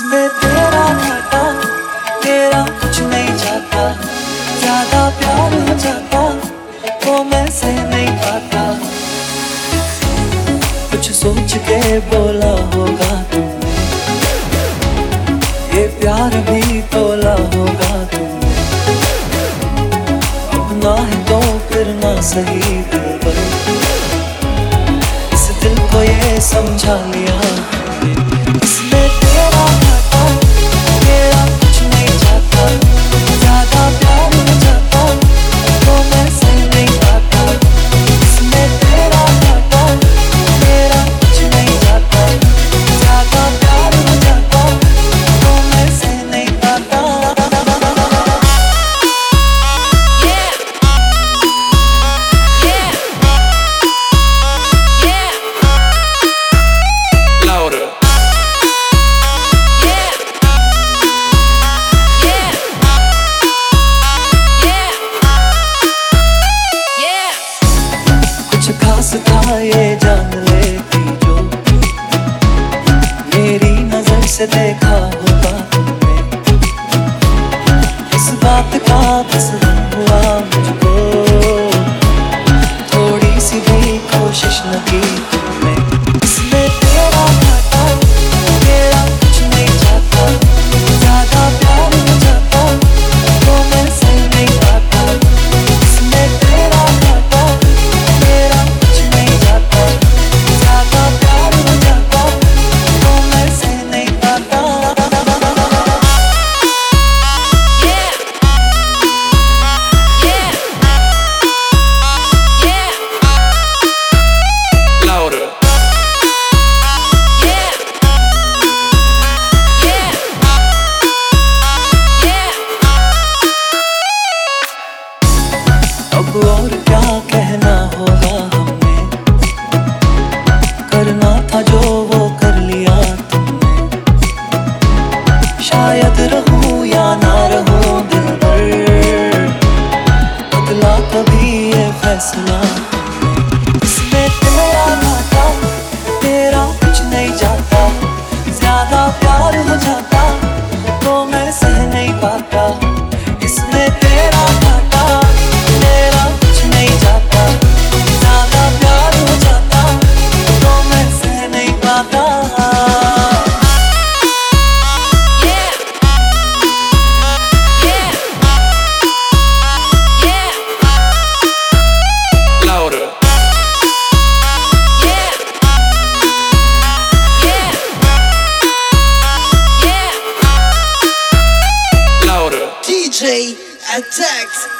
इसमें तेरा घाटा तेरा कुछ नहीं जाता। ज़्यादा प्यार हो जाता, वो मैं से नहीं पाता कुछ सोच के बोला होगा तुमने। ये प्यार भी तोला होगा तुमने। अपना है तो फिर ना सही दिल पर इस दिल को ये समझा लिया ये जान लेती जो मेरी नज़र से देखा होगा तुमने। इस बात का बस हुआ मुझको। थोड़ी सी भी कोशिश न की शायद रहूँ या ना रहूँ दिल पर बदला कभी ये फैसला। इसमें तेरा घाटा तेरा कुछ नहीं जाता। ज़्यादा प्यार हो जाता तो मैं सह नहीं पाता। Jay attacks.